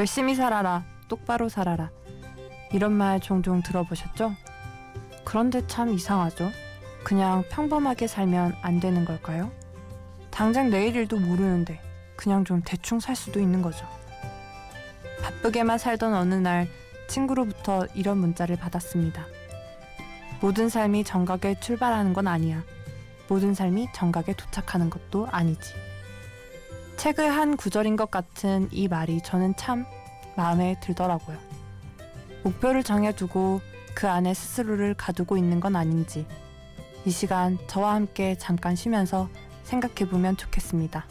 열심히 살아라, 똑바로 살아라. 이런 말 종종 들어보셨죠? 그런데 참 이상하죠? 그냥 평범하게 살면 안 되는 걸까요? 당장 내일 일도 모르는데 그냥 좀 대충 살 수도 있는 거죠. 바쁘게만 살던 어느 날 친구로부터 이런 문자를 받았습니다. 모든 삶이 정각에 출발하는 건 아니야. 모든 삶이 정각에 도착하는 것도 아니지. 책의 한 구절인 것 같은 이 말이 저는 참 마음에 들더라고요. 목표를 정해두고 그 안에 스스로를 가두고 있는 건 아닌지 이 시간 저와 함께 잠깐 쉬면서 생각해보면 좋겠습니다.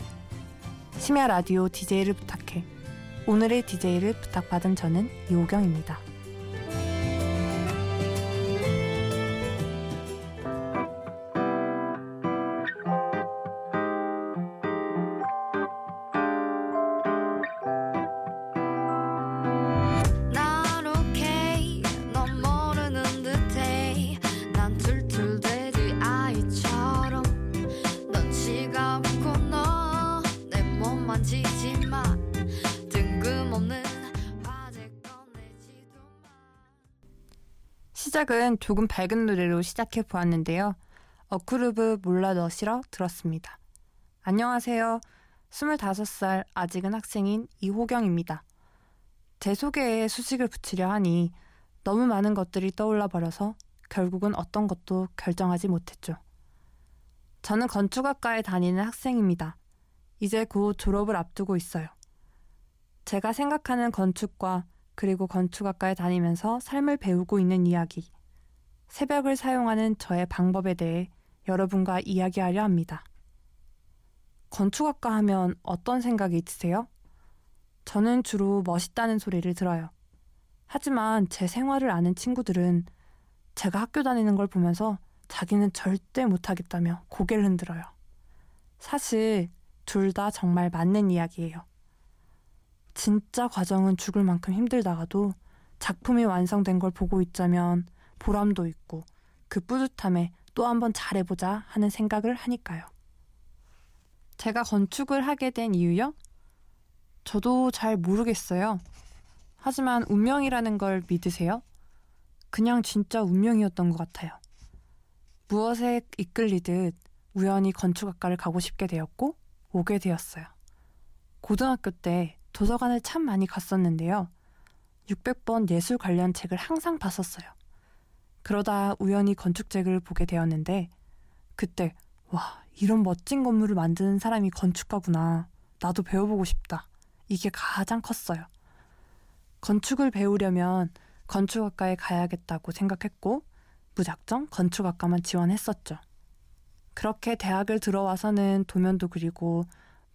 심야 라디오 DJ를 부탁해. 오늘의 DJ를 부탁받은 저는 이호경입니다. 시작은 조금 밝은 노래로 시작해 보았는데요. 어쿠르브 몰라 너 싫어 들었습니다. 안녕하세요. 25살 아직은 학생인 이호경입니다. 제 소개에 수식을 붙이려 하니 너무 많은 것들이 떠올라 버려서 결국은 어떤 것도 결정하지 못했죠. 저는 건축학과에 다니는 학생입니다. 이제 곧 졸업을 앞두고 있어요. 제가 생각하는 건축과 그리고 건축학과에 다니면서 삶을 배우고 있는 이야기. 새벽을 사용하는 저의 방법에 대해 여러분과 이야기하려 합니다. 건축학과 하면 어떤 생각이 드세요? 저는 주로 멋있다는 소리를 들어요. 하지만 제 생활을 아는 친구들은 제가 학교 다니는 걸 보면서 자기는 절대 못하겠다며 고개를 흔들어요. 사실 둘 다 정말 맞는 이야기예요. 진짜 과정은 죽을 만큼 힘들다가도 작품이 완성된 걸 보고 있자면 보람도 있고 그 뿌듯함에 또 한 번 잘해보자 하는 생각을 하니까요. 제가 건축을 하게 된 이유요? 저도 잘 모르겠어요. 하지만 운명이라는 걸 믿으세요? 그냥 진짜 운명이었던 것 같아요. 무엇에 이끌리듯 우연히 건축학과를 가고 싶게 되었고 오게 되었어요. 고등학교 때 도서관을 참 많이 갔었는데요. 600번 예술 관련 책을 항상 봤었어요. 그러다 우연히 건축책을 보게 되었는데 그때 와 이런 멋진 건물을 만드는 사람이 건축가구나. 나도 배워보고 싶다. 이게 가장 컸어요. 건축을 배우려면 건축학과에 가야겠다고 생각했고 무작정 건축학과만 지원했었죠. 그렇게 대학을 들어와서는 도면도 그리고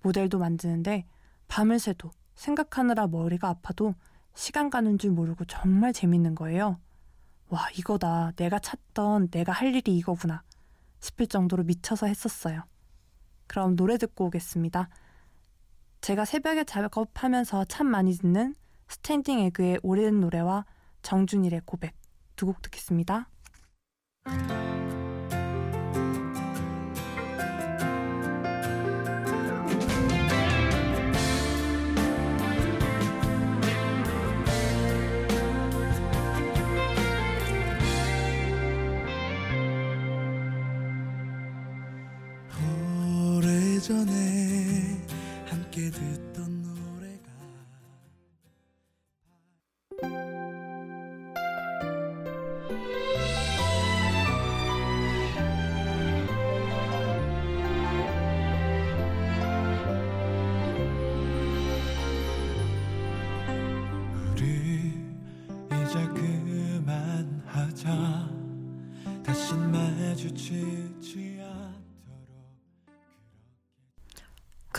모델도 만드는데 밤을 새도 생각하느라 머리가 아파도 시간 가는 줄 모르고 정말 재밌는 거예요. 와, 이거다. 내가 찾던 내가 할 일이 이거구나. 싶을 정도로 미쳐서 했었어요. 그럼 노래 듣고 오겠습니다. 제가 새벽에 작업하면서 참 많이 듣는 스탠딩 에그의 오래된 노래와 정준일의 고백 두 곡 듣겠습니다. 전에 함께 듣던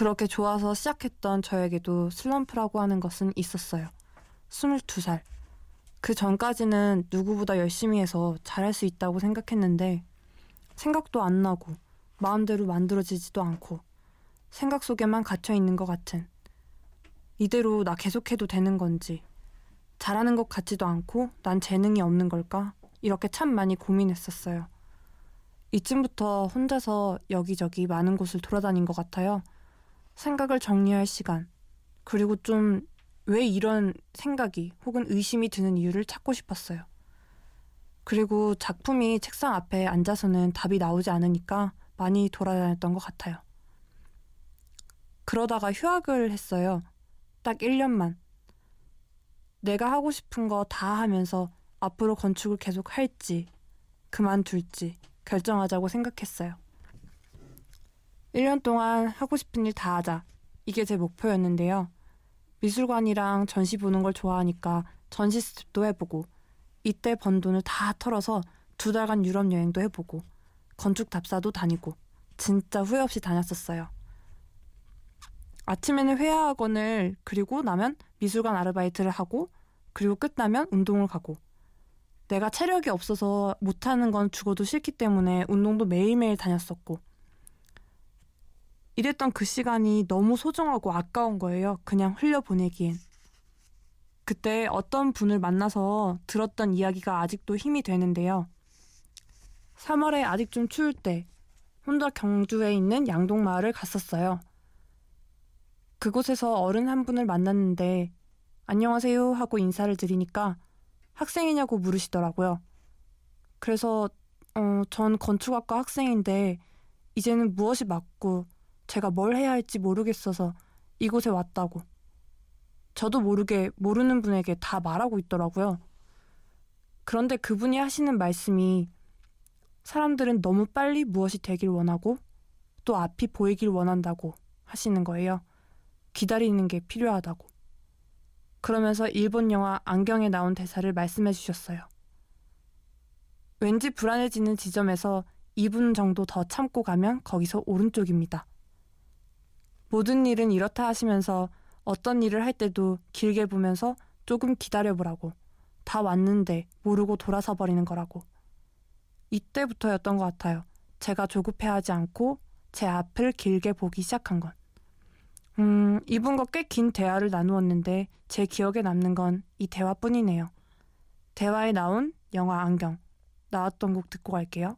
그렇게 좋아서 시작했던 저에게도 슬럼프라고 하는 것은 있었어요. 22살. 그 전까지는 누구보다 열심히 해서 잘할 수 있다고 생각했는데 생각도 안 나고 마음대로 만들어지지도 않고 생각 속에만 갇혀 있는 것 같은 이대로 나 계속해도 되는 건지 잘하는 것 같지도 않고 난 재능이 없는 걸까 이렇게 참 많이 고민했었어요. 이쯤부터 혼자서 여기저기 많은 곳을 돌아다닌 것 같아요. 생각을 정리할 시간, 그리고 좀 왜 이런 생각이 혹은 의심이 드는 이유를 찾고 싶었어요. 그리고 작품이 책상 앞에 앉아서는 답이 나오지 않으니까 많이 돌아다녔던 것 같아요. 그러다가 휴학을 했어요. 딱 1년만. 내가 하고 싶은 거 다 하면서 앞으로 건축을 계속 할지, 그만둘지 결정하자고 생각했어요. 1년 동안 하고 싶은 일 다 하자. 이게 제 목표였는데요. 미술관이랑 전시 보는 걸 좋아하니까 전시 스텝도 해보고, 이때 번 돈을 다 털어서 두 달간 유럽 여행도 해보고, 건축 답사도 다니고, 진짜 후회 없이 다녔었어요. 아침에는 회화학원을 그리고 나면 미술관 아르바이트를 하고 그리고 끝나면 운동을 가고 내가 체력이 없어서 못하는 건 죽어도 싫기 때문에 운동도 매일매일 다녔었고 이랬던 그 시간이 너무 소중하고 아까운 거예요. 그냥 흘려보내기엔. 그때 어떤 분을 만나서 들었던 이야기가 아직도 힘이 되는데요. 3월에 아직 좀 추울 때 혼자 경주에 있는 양동마을을 갔었어요. 그곳에서 어른 한 분을 만났는데 안녕하세요 하고 인사를 드리니까 학생이냐고 물으시더라고요. 그래서 어, 전 건축학과 학생인데 이제는 무엇이 맞고 제가 뭘 해야 할지 모르겠어서 이곳에 왔다고. 저도 모르게 모르는 분에게 다 말하고 있더라고요. 그런데 그분이 하시는 말씀이 사람들은 너무 빨리 무엇이 되길 원하고 또 앞이 보이길 원한다고 하시는 거예요. 기다리는 게 필요하다고. 그러면서 일본 영화 안경에 나온 대사를 말씀해 주셨어요. 왠지 불안해지는 지점에서 2분 정도 더 참고 가면 거기서 오른쪽입니다. 모든 일은 이렇다 하시면서 어떤 일을 할 때도 길게 보면서 조금 기다려보라고. 다 왔는데 모르고 돌아서 버리는 거라고. 이때부터였던 것 같아요. 제가 조급해하지 않고 제 앞을 길게 보기 시작한 건. 음, 이분과 꽤 긴 대화를 나누었는데 제 기억에 남는 건 이 대화뿐이네요. 대화에 나온 영화 안경. 나왔던 곡 듣고 갈게요.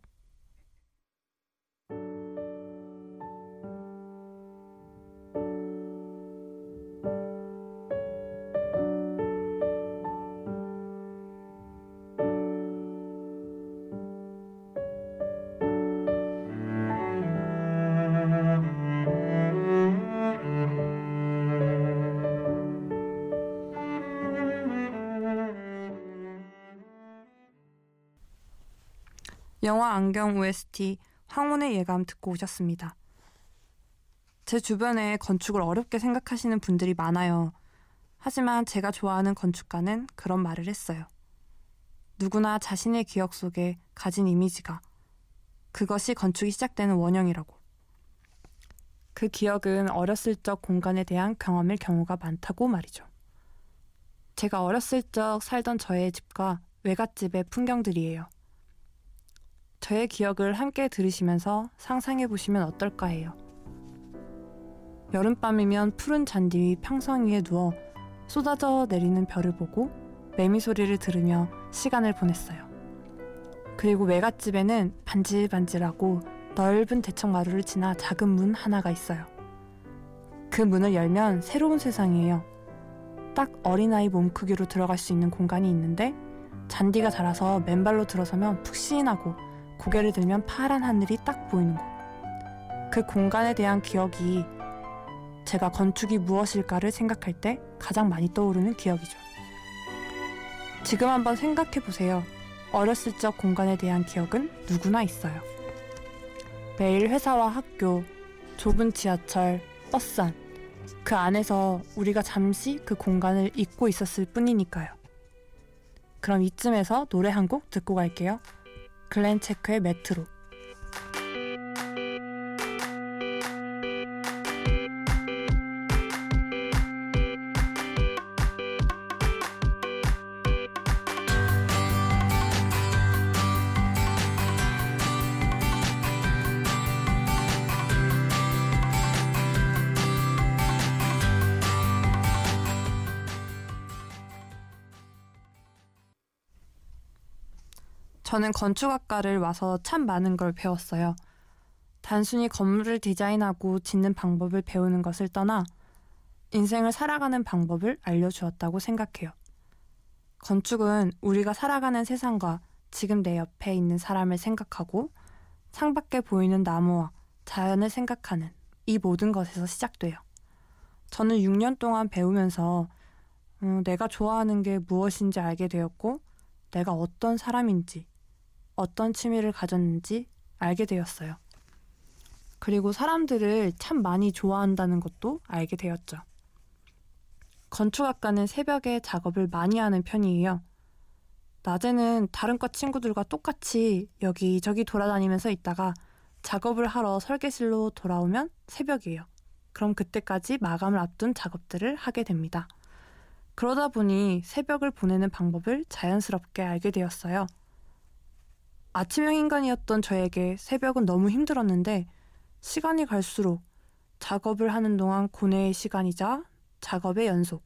영화 안경 OST 황혼의 예감 듣고 오셨습니다. 제 주변에 건축을 어렵게 생각하시는 분들이 많아요. 하지만 제가 좋아하는 건축가는 그런 말을 했어요. 누구나 자신의 기억 속에 가진 이미지가 그것이 건축이 시작되는 원형이라고. 그 기억은 어렸을 적 공간에 대한 경험일 경우가 많다고 말이죠. 제가 어렸을 적 살던 저의 집과 외갓집의 풍경들이에요. 저의 기억을 함께 들으시면서 상상해 보시면 어떨까 해요. 여름밤이면 푸른 잔디 위 평상 위에 누워 쏟아져 내리는 별을 보고 매미 소리를 들으며 시간을 보냈어요. 그리고 외갓집에는 반질반질하고 넓은 대청 마루를 지나 작은 문 하나가 있어요. 그 문을 열면 새로운 세상이에요. 딱 어린아이 몸 크기로 들어갈 수 있는 공간이 있는데 잔디가 자라서 맨발로 들어서면 푹신하고 고개를 들면 파란 하늘이 딱 보이는 곳. 그 공간에 대한 기억이 제가 건축이 무엇일까를 생각할 때 가장 많이 떠오르는 기억이죠. 지금 한번 생각해 보세요. 어렸을 적 공간에 대한 기억은 누구나 있어요. 매일 회사와 학교, 좁은 지하철, 버스 안, 그 안에서 우리가 잠시 그 공간을 잊고 있었을 뿐이니까요. 그럼 이쯤에서 노래 한 곡 듣고 갈게요. 글렌 체크의 메트로 저는 건축학과를 와서 참 많은 걸 배웠어요. 단순히 건물을 디자인하고 짓는 방법을 배우는 것을 떠나 인생을 살아가는 방법을 알려주었다고 생각해요. 건축은 우리가 살아가는 세상과 지금 내 옆에 있는 사람을 생각하고 창밖에 보이는 나무와 자연을 생각하는 이 모든 것에서 시작돼요. 저는 6년 동안 배우면서 음, 내가 좋아하는 게 무엇인지 알게 되었고 내가 어떤 사람인지 어떤 취미를 가졌는지 알게 되었어요. 그리고 사람들을 참 많이 좋아한다는 것도 알게 되었죠. 건축학과는 새벽에 작업을 많이 하는 편이에요. 낮에는 다른 과 친구들과 똑같이 여기저기 돌아다니면서 있다가 작업을 하러 설계실로 돌아오면 새벽이에요. 그럼 그때까지 마감을 앞둔 작업들을 하게 됩니다. 그러다 보니 새벽을 보내는 방법을 자연스럽게 알게 되었어요. 아침형 인간이었던 저에게 새벽은 너무 힘들었는데 시간이 갈수록 작업을 하는 동안 고뇌의 시간이자 작업의 연속,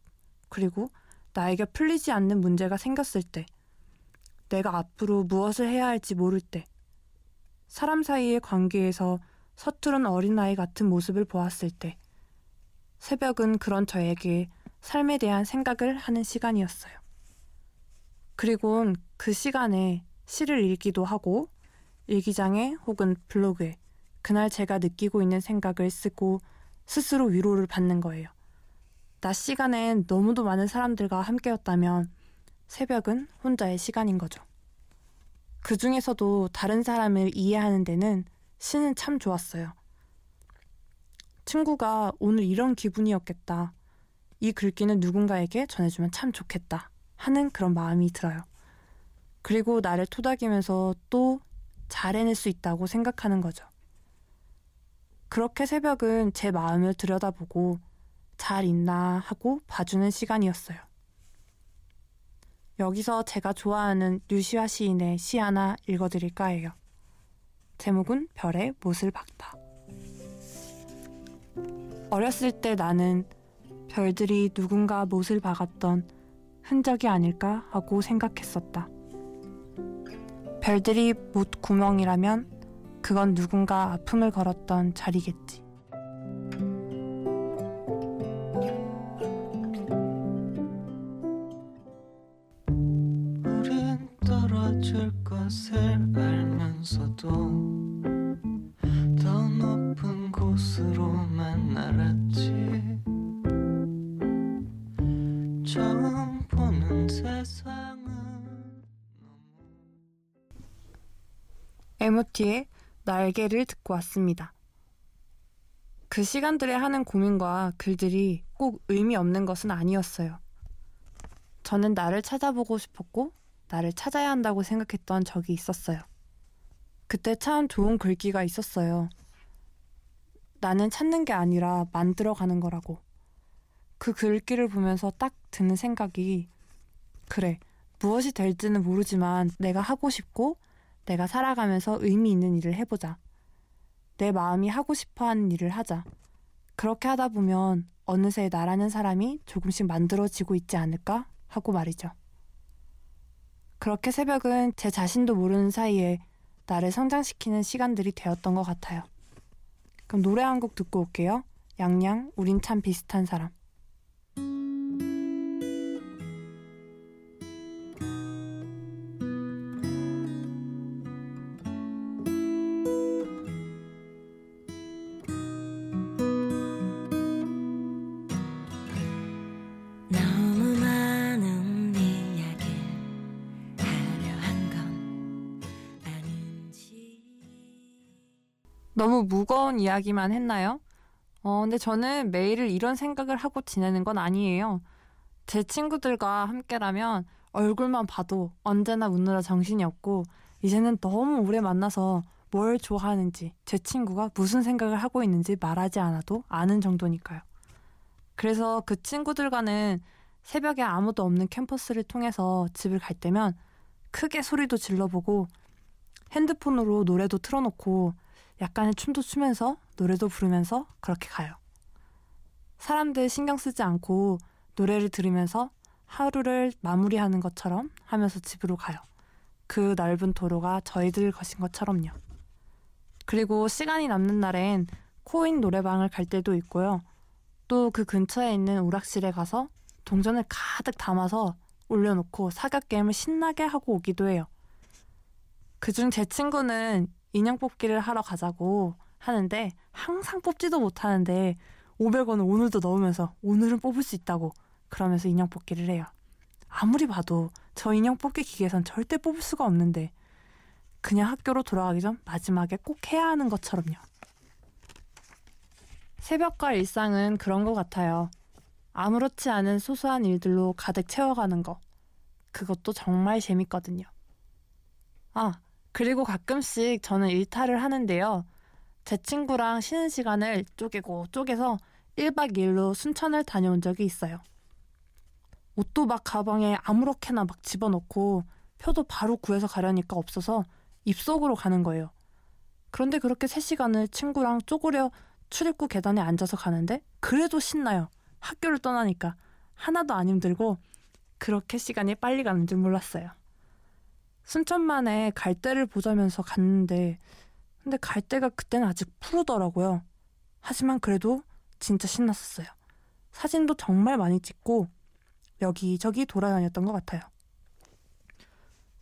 그리고 나에게 풀리지 않는 문제가 생겼을 때, 내가 앞으로 무엇을 해야 할지 모를 때, 사람 사이의 관계에서 서투른 어린아이 같은 모습을 보았을 때, 새벽은 그런 저에게 삶에 대한 생각을 하는 시간이었어요. 그리고 그 시간에 시를 읽기도 하고, 일기장에 혹은 블로그에 그날 제가 느끼고 있는 생각을 쓰고 스스로 위로를 받는 거예요. 낮 시간엔 너무도 많은 사람들과 함께였다면 새벽은 혼자의 시간인 거죠. 그 중에서도 다른 사람을 이해하는 데는 시는 참 좋았어요. 친구가 오늘 이런 기분이었겠다. 이 글귀는 누군가에게 전해주면 참 좋겠다. 하는 그런 마음이 들어요. 그리고 나를 토닥이면서 또 잘 해낼 수 있다고 생각하는 거죠. 그렇게 새벽은 제 마음을 들여다보고 잘 있나 하고 봐주는 시간이었어요. 여기서 제가 좋아하는 류시아 시인의 시 하나 읽어드릴까 해요. 제목은 별의 못을 박다. 어렸을 때 나는 별들이 누군가 못을 박았던 흔적이 아닐까 하고 생각했었다. 별들이 못 구멍이라면 그건 누군가 아픔을 걸었던 자리겠지. 에모티의 날개를 듣고 왔습니다. 그 시간들에 하는 고민과 글들이 꼭 의미 없는 것은 아니었어요. 저는 나를 찾아보고 싶었고, 나를 찾아야 한다고 생각했던 적이 있었어요. 그때 참 좋은 글귀가 있었어요. 나는 찾는 게 아니라 만들어가는 거라고. 그 글귀를 보면서 딱 드는 생각이, 그래, 무엇이 될지는 모르지만 내가 하고 싶고, 내가 살아가면서 의미 있는 일을 해보자. 내 마음이 하고 싶어 하는 일을 하자. 그렇게 하다 보면 어느새 나라는 사람이 조금씩 만들어지고 있지 않을까 하고 말이죠. 그렇게 새벽은 제 자신도 모르는 사이에 나를 성장시키는 시간들이 되었던 것 같아요. 그럼 노래 한 곡 듣고 올게요. 양양, 우린 참 비슷한 사람. 무 무거운 이야기만 했나요? 어, 근데 저는 매일을 이런 생각을 하고 지내는 건 아니에요. 제 친구들과 함께라면 얼굴만 봐도 언제나 웃느라 정신이 없고, 이제는 너무 오래 만나서 뭘 좋아하는지, 제 친구가 무슨 생각을 하고 있는지 말하지 않아도 아는 정도니까요. 그래서 그 친구들과는 새벽에 아무도 없는 캠퍼스를 통해서 집을 갈 때면 크게 소리도 질러보고 핸드폰으로 노래도 틀어놓고 약간의 춤도 추면서 노래도 부르면서 그렇게 가요. 사람들 신경 쓰지 않고 노래를 들으면서 하루를 마무리하는 것처럼 하면서 집으로 가요. 그 넓은 도로가 저희들 것인 것처럼요. 그리고 시간이 남는 날엔 코인 노래방을 갈 때도 있고요. 또 그 근처에 있는 오락실에 가서 동전을 가득 담아서 올려놓고 사격 게임을 신나게 하고 오기도 해요. 그중 제 친구는 인형 뽑기를 하러 가자고 하는데 항상 뽑지도 못하는데 500원을 오늘도 넣으면서 오늘은 뽑을 수 있다고 그러면서 인형 뽑기를 해요. 아무리 봐도 저 인형 뽑기 기계에선 절대 뽑을 수가 없는데 그냥 학교로 돌아가기 전 마지막에 꼭 해야 하는 것처럼요. 새벽과 일상은 그런 것 같아요. 아무렇지 않은 소소한 일들로 가득 채워가는 거. 그것도 정말 재밌거든요. 아, 그리고 가끔씩 저는 일탈을 하는데요. 제 친구랑 쉬는 시간을 쪼개고 쪼개서 1박 2일로 순천을 다녀온 적이 있어요. 옷도 막 가방에 아무렇게나 막 집어넣고 표도 바로 구해서 가려니까 없어서 입속으로 가는 거예요. 그런데 그렇게 3시간을 친구랑 쪼그려 출입구 계단에 앉아서 가는데 그래도 신나요. 학교를 떠나니까 하나도 안 힘들고 그렇게 시간이 빨리 가는 줄 몰랐어요. 순천만에 갈대를 보자면서 갔는데 근데 갈대가 그때는 아직 푸르더라고요. 하지만 그래도 진짜 신났었어요. 사진도 정말 많이 찍고 여기저기 돌아다녔던 것 같아요.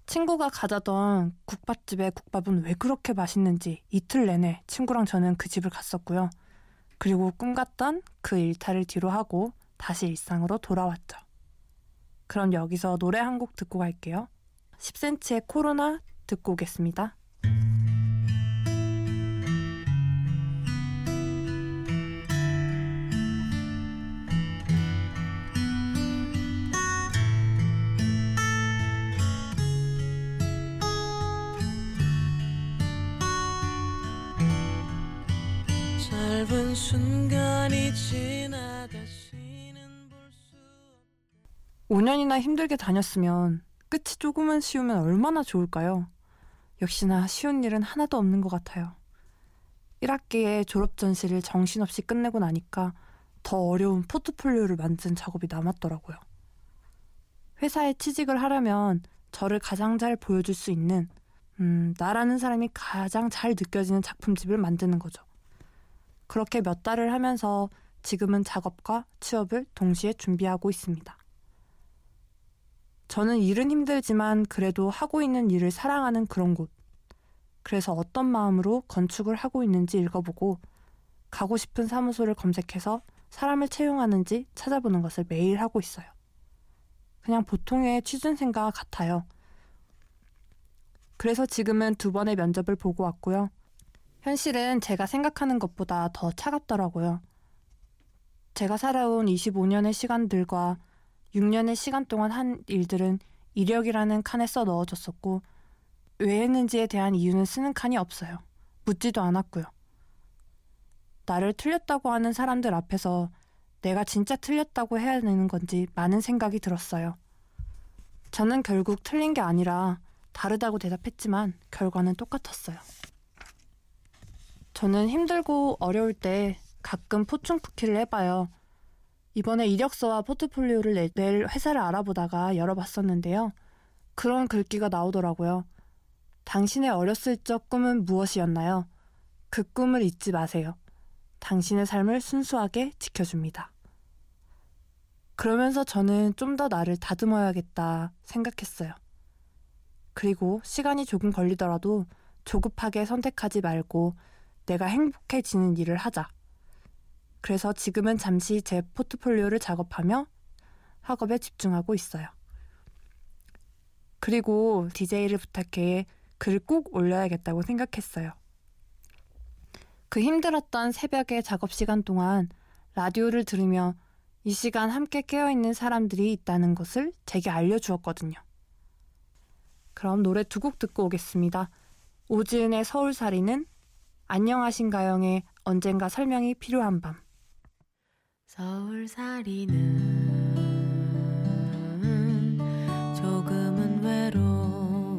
친구가 가자던 국밥집의 국밥은 왜 그렇게 맛있는지 이틀 내내 친구랑 저는 그 집을 갔었고요. 그리고 꿈 같던 그 일탈을 뒤로 하고 다시 일상으로 돌아왔죠. 그럼 여기서 노래 한 곡 듣고 갈게요. 10cm의 코로나 듣고 오겠습니다. 짧은 순간이 지나 다시는 볼수 5년이나 힘들게 다녔으면 끝이 조금은 쉬우면 얼마나 좋을까요? 역시나 쉬운 일은 하나도 없는 것 같아요. 1학기에 졸업 전시를 정신없이 끝내고 나니까 더 어려운 포트폴리오를 만든 작업이 남았더라고요. 회사에 취직을 하려면 저를 가장 잘 보여줄 수 있는, 음, 나라는 사람이 가장 잘 느껴지는 작품집을 만드는 거죠. 그렇게 몇 달을 하면서 지금은 작업과 취업을 동시에 준비하고 있습니다. 저는 일은 힘들지만 그래도 하고 있는 일을 사랑하는 그런 곳. 그래서 어떤 마음으로 건축을 하고 있는지 읽어보고 가고 싶은 사무소를 검색해서 사람을 채용하는지 찾아보는 것을 매일 하고 있어요. 그냥 보통의 취준생과 같아요. 그래서 지금은 두 번의 면접을 보고 왔고요. 현실은 제가 생각하는 것보다 더 차갑더라고요. 제가 살아온 25년의 시간들과 6년의 시간 동안 한 일들은 이력이라는 칸에 써 넣어졌었고 왜 했는지에 대한 이유는 쓰는 칸이 없어요. 묻지도 않았고요. 나를 틀렸다고 하는 사람들 앞에서 내가 진짜 틀렸다고 해야 되는 건지 많은 생각이 들었어요. 저는 결국 틀린 게 아니라 다르다고 대답했지만 결과는 똑같았어요. 저는 힘들고 어려울 때 가끔 포춘쿠키를 해봐요. 이번에 이력서와 포트폴리오를 낼, 낼 회사를 알아보다가 열어봤었는데요. 그런 글귀가 나오더라고요. 당신의 어렸을 적 꿈은 무엇이었나요? 그 꿈을 잊지 마세요. 당신의 삶을 순수하게 지켜줍니다. 그러면서 저는 좀 더 나를 다듬어야겠다 생각했어요. 그리고 시간이 조금 걸리더라도 조급하게 선택하지 말고 내가 행복해지는 일을 하자. 그래서 지금은 잠시 제 포트폴리오를 작업하며 학업에 집중하고 있어요. 그리고 DJ를 부탁해 글을 꼭 올려야겠다고 생각했어요. 그 힘들었던 새벽의 작업 시간 동안 라디오를 들으며 이 시간 함께 깨어있는 사람들이 있다는 것을 제게 알려주었거든요. 그럼 노래 두 곡 듣고 오겠습니다. 오지은의 서울살이는 안녕하신가영의 언젠가 설명이 필요한 밤. 서울살이는 조금은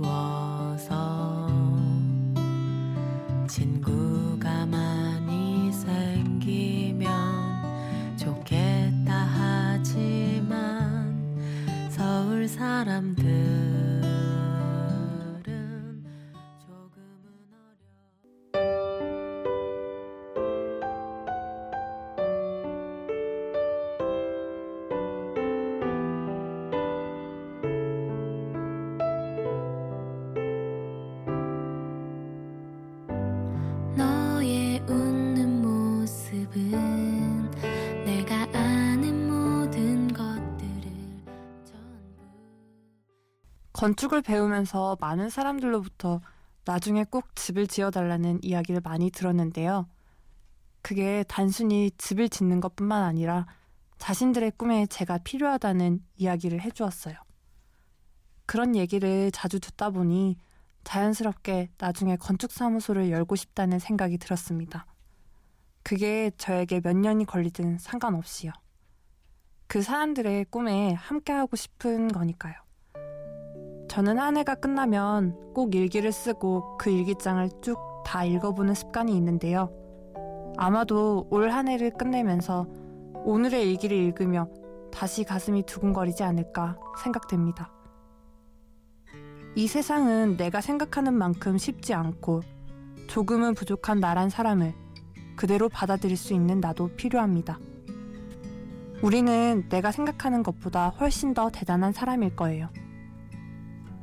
외로워서 친구가 많이 생기면 좋겠다 하지만 서울 사람들 건축을 배우면서 많은 사람들로부터 나중에 꼭 집을 지어달라는 이야기를 많이 들었는데요. 그게 단순히 집을 짓는 것 뿐만 아니라 자신들의 꿈에 제가 필요하다는 이야기를 해주었어요. 그런 얘기를 자주 듣다 보니 자연스럽게 나중에 건축사무소를 열고 싶다는 생각이 들었습니다. 그게 저에게 몇 년이 걸리든 상관없이요. 그 사람들의 꿈에 함께하고 싶은 거니까요. 저는 한 해가 끝나면 꼭 일기를 쓰고 그 일기장을 쭉 다 읽어보는 습관이 있는데요. 아마도 올 한 해를 끝내면서 오늘의 일기를 읽으며 다시 가슴이 두근거리지 않을까 생각됩니다. 이 세상은 내가 생각하는 만큼 쉽지 않고 조금은 부족한 나란 사람을 그대로 받아들일 수 있는 나도 필요합니다. 우리는 내가 생각하는 것보다 훨씬 더 대단한 사람일 거예요.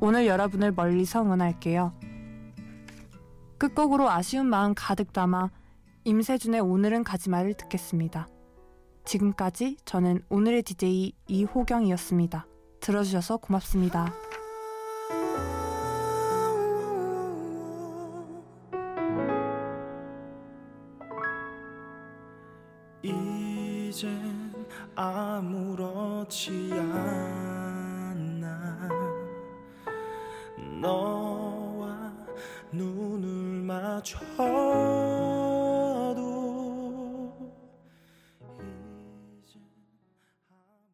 오늘 여러분을 멀리서 응원할게요. 끝곡으로 아쉬운 마음 가득 담아 임세준의 오늘은 가지마를 듣겠습니다. 지금까지 저는 오늘의 DJ 이호경이었습니다. 들어주셔서 고맙습니다. 이젠 아무렇지 너와 눈을 마주